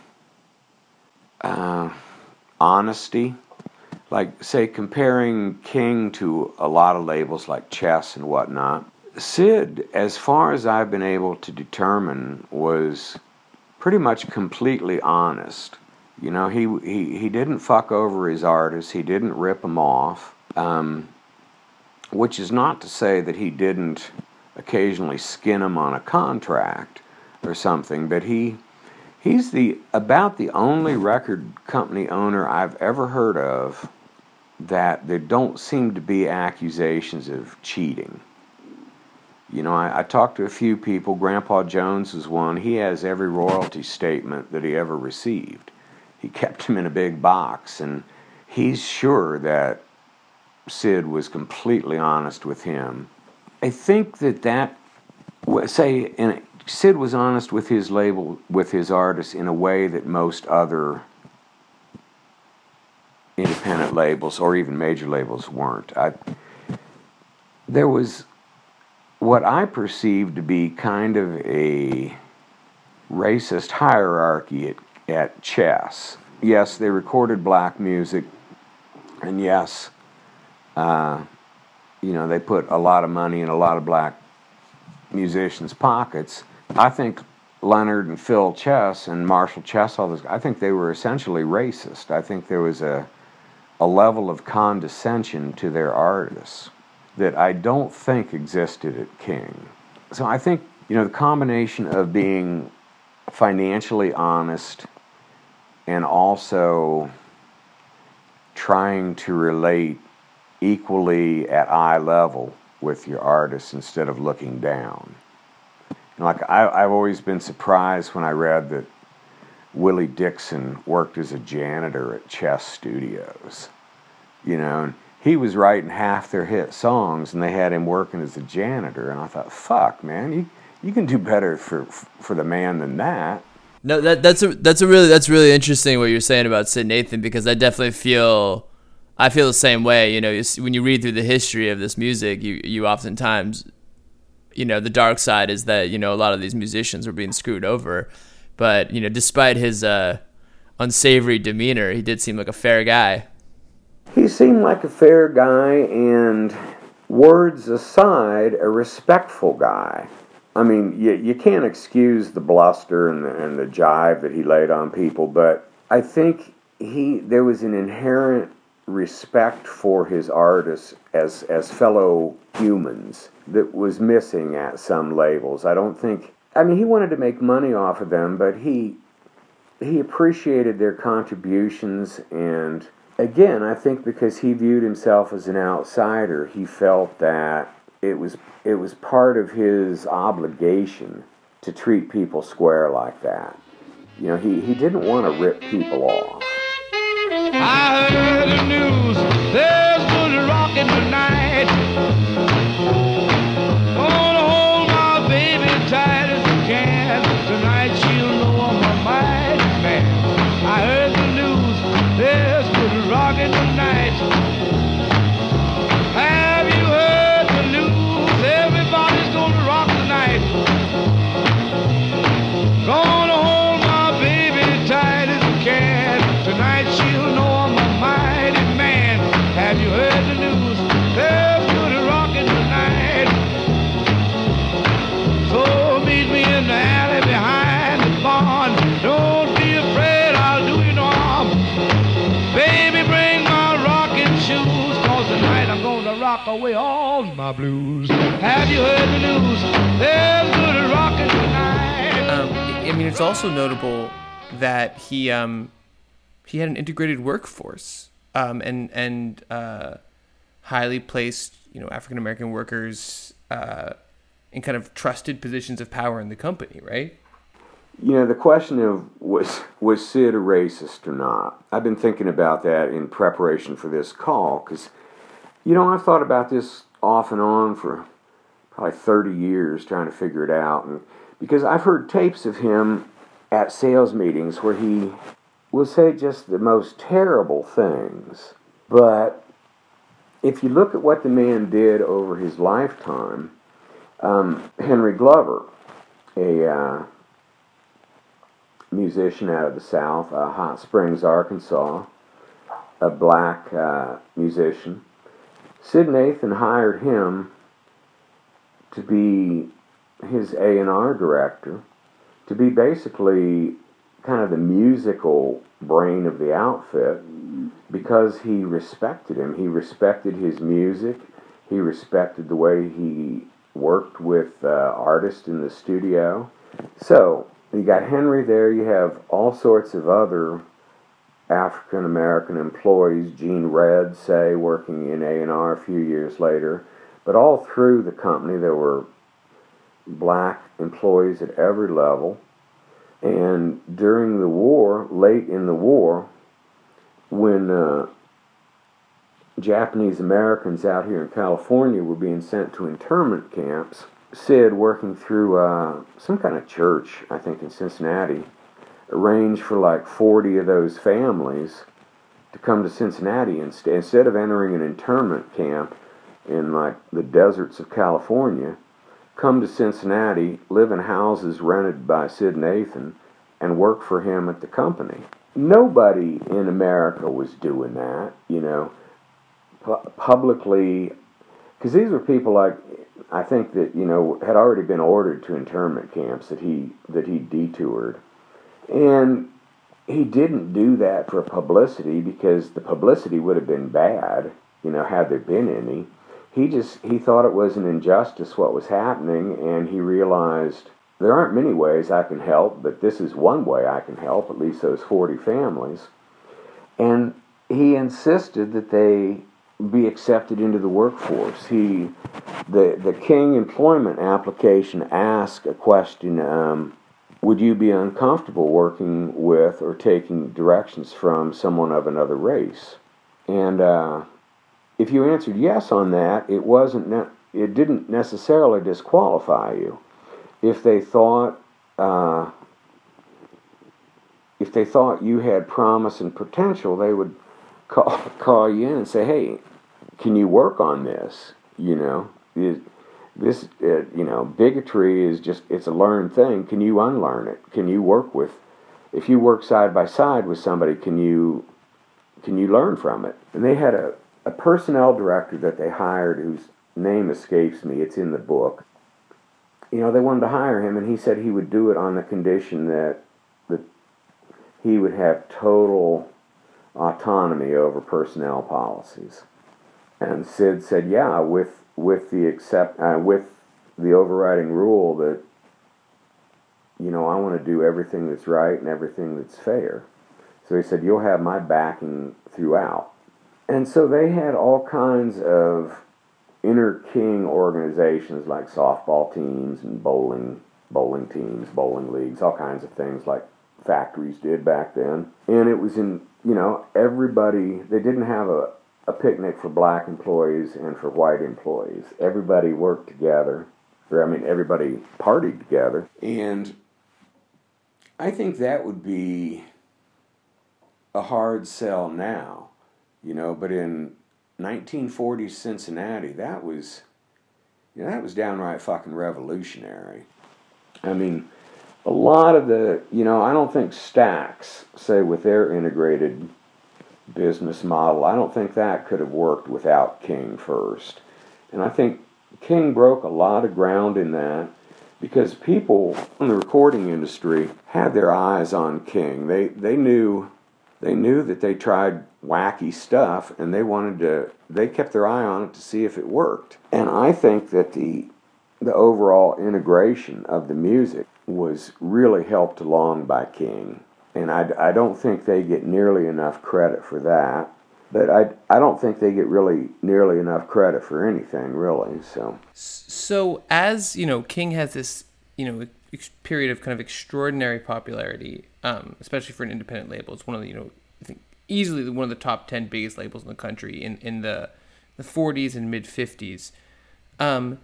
uh, honesty. Like, say, comparing King to a lot of labels like Chess and whatnot. Sid, as far as I've been able to determine, was pretty much completely honest. You know, he he, he didn't fuck over his artists. He didn't rip them off. Um, which is not to say that he didn't occasionally skin him on a contract or something, but he he's the about the only record company owner I've ever heard of that there don't seem to be accusations of cheating. You know, I, I talked to a few people. Grandpa Jones is one. He has every royalty statement that he ever received. He kept them in a big box, and he's sure that Sid was completely honest with him. I think that that say, and Sid was honest with his label, with his artists in a way that most other independent labels or even major labels weren't. I, there was what I perceived to be kind of a racist hierarchy at, at Chess. Yes, they recorded black music, and yes, uh, you know, they put a lot of money in a lot of black musicians' pockets. I think Leonard and Phil Chess and Marshall Chess, all those, I think they were essentially racist. I think there was a, a level of condescension to their artists that I don't think existed at King. So I think, you know, the combination of being financially honest and also trying to relate equally at eye level with your artists instead of looking down. Like I, I've always been surprised when I read that Willie Dixon worked as a janitor at Chess Studios. You know, and he was writing half their hit songs, and they had him working as a janitor. And I thought, fuck, man, you you can do better for for the man than that. No, that that's a that's a really that's really interesting what you're saying about Sid Nathan because I definitely feel I feel the same way. You know, when you read through the history of this music, you you oftentimes, you know, the dark side is that you know a lot of these musicians were being screwed over, but you know, despite his uh, unsavory demeanor, he did seem like a fair guy. He seemed like a fair guy, and words aside, a respectful guy. I mean, you, you can't excuse the bluster and the, and the jive that he laid on people, but I think he there was an inherent respect for his artists as as fellow humans that was missing at some labels. I don't think. I mean, he wanted to make money off of them, but he he appreciated their contributions and again, I think because he viewed himself as an outsider, he felt that it was it was part of his obligation to treat people square like that. You know, he, he didn't want to rip people off. I heard the news. My blues. Have you heard the news? There's good rockin' tonight. Um, I I mean, it's also notable that he um, he had an integrated workforce um, and and uh, highly placed, you know, African American workers uh, in kind of trusted positions of power in the company, right? You know, the question of was was Sid a racist or not? I've been thinking about that in preparation for this call because, you know, I've thought about this off and on for probably 30 years trying to figure it out. And because I've heard tapes of him at sales meetings where he will say just the most terrible things. But if you look at what the man did over his lifetime, um, Henry Glover, a uh, musician out of the South, uh, Hot Springs, Arkansas, a black uh, musician. Sid Nathan hired him to be his A&R director, to be basically kind of the musical brain of the outfit because he respected him. He respected his music. He respected the way he worked with uh, artists in the studio. So, you got Henry there, you have all sorts of other African American employees, Gene Redd, say, working in A&R a few years later. But all through the company, there were black employees at every level. And during the war, late in the war, when uh, Japanese Americans out here in California were being sent to internment camps, Sid, working through uh, some kind of church, I think in Cincinnati, arranged for like 40 of those families to come to Cincinnati inst- instead of entering an internment camp in like the deserts of California. Come to Cincinnati, live in houses rented by Sid Nathan, and work for him at the company. Nobody in America was doing that, you know, pu- publicly, because these were people like I think that you know had already been ordered to internment camps that he that he detoured, and he didn't do that for publicity because the publicity would have been bad, you know, had there been any. He just he thought it was an injustice what was happening, and he realized there aren't many ways I can help, but this is one way I can help, at least those 40 families. And he insisted that they be accepted into the workforce. He, the, the King employment application asked a question um, Would you be uncomfortable working with or taking directions from someone of another race? And uh, if you answered yes on that, it wasn't ne- it didn't necessarily disqualify you if they thought uh, if they thought you had promise and potential, they would call call you in and say, "Hey, can you work on this?" You know, Is- this uh, you know bigotry is just it's a learned thing. Can you unlearn it? Can you work with? If you work side by side with somebody, can you can you learn from it? And they had a, a personnel director that they hired whose name escapes me. It's in the book you know, they wanted to hire him, and he said he would do it on the condition that that he would have total autonomy over personnel policies. And Sid said, "Yeah, with with the accept uh, with the overriding rule that you know I want to do everything that's right and everything that's fair." So he said, "You'll have my backing throughout." And so they had all kinds of inner king organizations like softball teams and bowling bowling teams, bowling leagues, all kinds of things like factories did back then. And it was in you know everybody. They didn't have a a picnic for black employees and for white employees. Everybody worked together. Or I mean, everybody partied together. And I think that would be a hard sell now, you know. But in 1940s Cincinnati, that was, you know, that was downright fucking revolutionary. I mean, a lot of the, you know, I don't think Stax, say with their integrated business model, I don't think that could have worked without King first. And I think King broke a lot of ground in that because people in the recording industry had their eyes on King. They they knew they knew that they tried wacky stuff and they wanted to they kept their eye on it to see if it worked and i think that the the overall integration of the music was really helped along by king and i, I don't think they get nearly enough credit for that but I, I don't think they get really nearly enough credit for anything really so So as you know, King has this you know ex- period of kind of extraordinary popularity, um, especially for an independent label. It's one of the you know I think easily one of the top ten biggest labels in the country in in the the 40s and mid 50s. Um,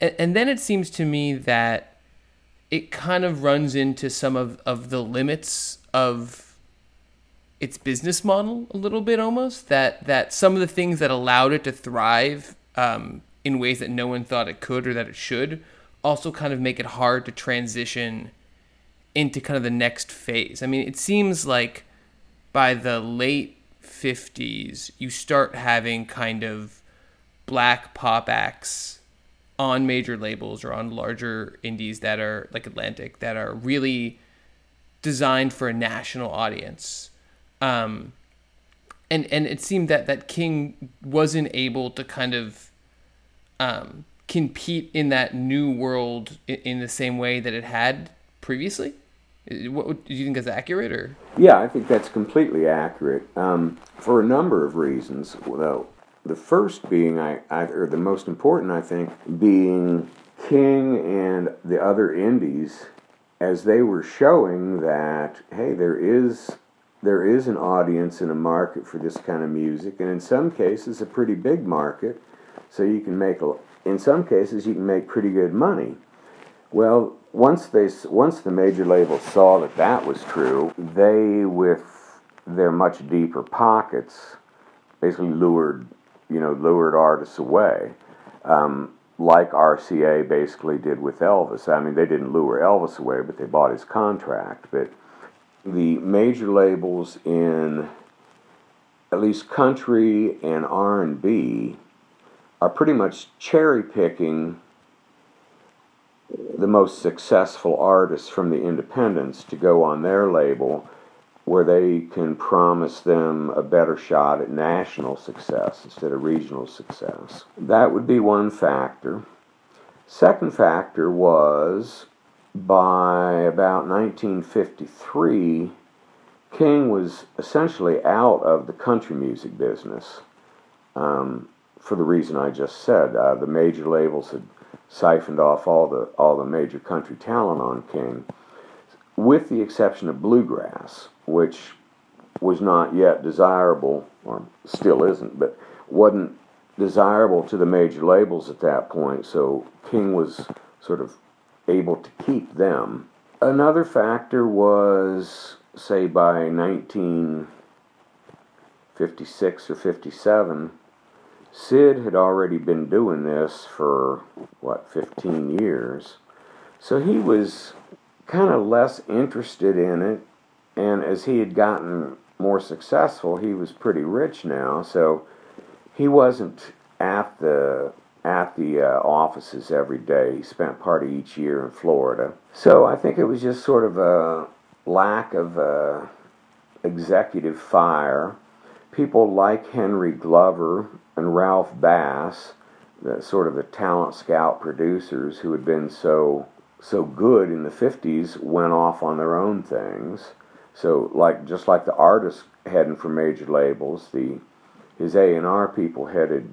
and, and then it seems to me that it kind of runs into some of, of the limits of its business model a little bit almost that that some of the things that allowed it to thrive um, in ways that no one thought it could or that it should also kind of make it hard to transition into kind of the next phase. I mean, it seems like by the late 50s, you start having kind of black pop acts on major labels or on larger indies that are like Atlantic that are really designed for a national audience. Um, and and it seemed that that King wasn't able to kind of um, compete in that new world in, in the same way that it had previously. What, do you think that's accurate or? Yeah, I think that's completely accurate um, for a number of reasons. Well, the first being, I, I, or the most important, I think, being King and the other indies, as they were showing that hey, there is there is an audience and a market for this kind of music, and in some cases, a pretty big market. So you can make a, in some cases, you can make pretty good money. Well, once they once the major labels saw that that was true, they with their much deeper pockets basically lured you know lured artists away, um, like RCA basically did with Elvis. I mean, they didn't lure Elvis away, but they bought his contract. But the major labels in at least country and R and B are pretty much cherry picking the most successful artists from the independents to go on their label where they can promise them a better shot at national success instead of regional success. That would be one factor. Second factor was by about 1953, King was essentially out of the country music business um, for the reason I just said. Uh, the major labels had siphoned off all the all the major country talent on King, with the exception of bluegrass which was not yet desirable, or still isn't, but wasn't desirable to the major labels at that point. So King was sort of able to keep them. Another factor was, say, by 1956 or 57, Syd had already been doing this for, what, 15 years. So he was kind of less interested in it and as he had gotten more successful, he was pretty rich now, so he wasn't at the at the uh, offices every day. He spent part of each year in Florida. So I think it was just sort of a lack of uh, executive fire. People like Henry Glover and Ralph Bass, the sort of the talent scout producers who had been so so good in the 50s, went off on their own things. So like just like the artists heading for major labels, the his A and R people headed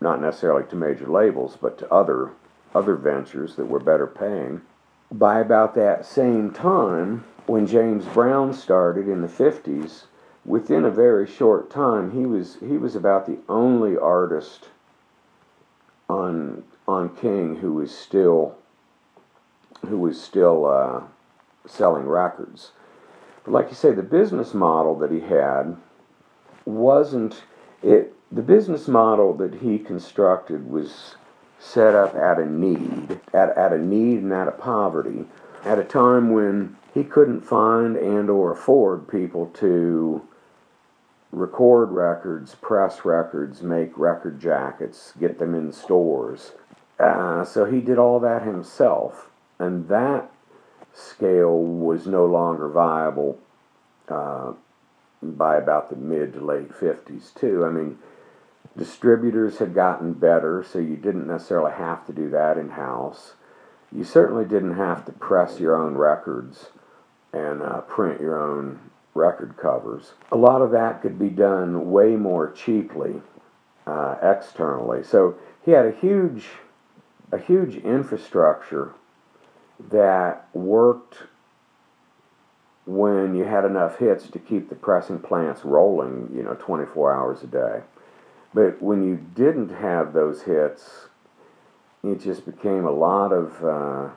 not necessarily to major labels, but to other other ventures that were better paying. By about that same time, when James Brown started in the 50s, within a very short time, he was he was about the only artist on on King who was still who was still uh, selling records. But like you say, the business model that he had wasn't it. The business model that he constructed was set up at a need, at, at a need and at a poverty, at a time when he couldn't find and or afford people to record records, press records, make record jackets, get them in stores. Uh, so he did all that himself, and that scale was no longer viable uh, by about the mid to late 50s, too. I mean, distributors had gotten better, so you didn't necessarily have to do that in house. You certainly didn't have to press your own records and uh, print your own record covers. A lot of that could be done way more cheaply uh, externally. So he had a huge, a huge infrastructure that worked when you had enough hits to keep the pressing plants rolling, you know, 24 hours a day. But when you didn't have those hits, it just became a lot of uh,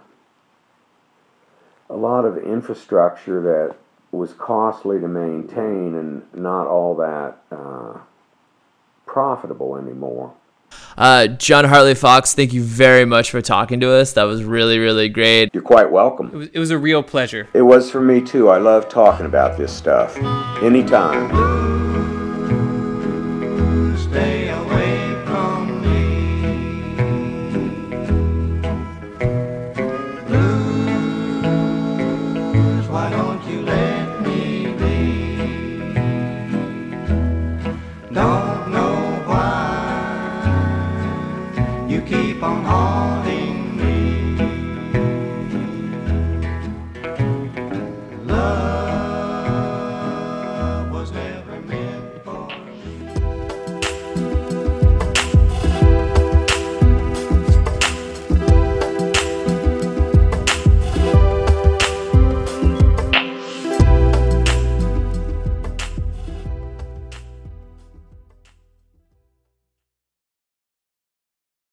a lot of infrastructure that was costly to maintain and not all that uh, profitable anymore. Uh, Jon Hartley Fox, thank you very much for talking to us. That was really, really great. You're quite welcome. It was, it was a real pleasure. It was for me too. I love talking about this stuff. Anytime.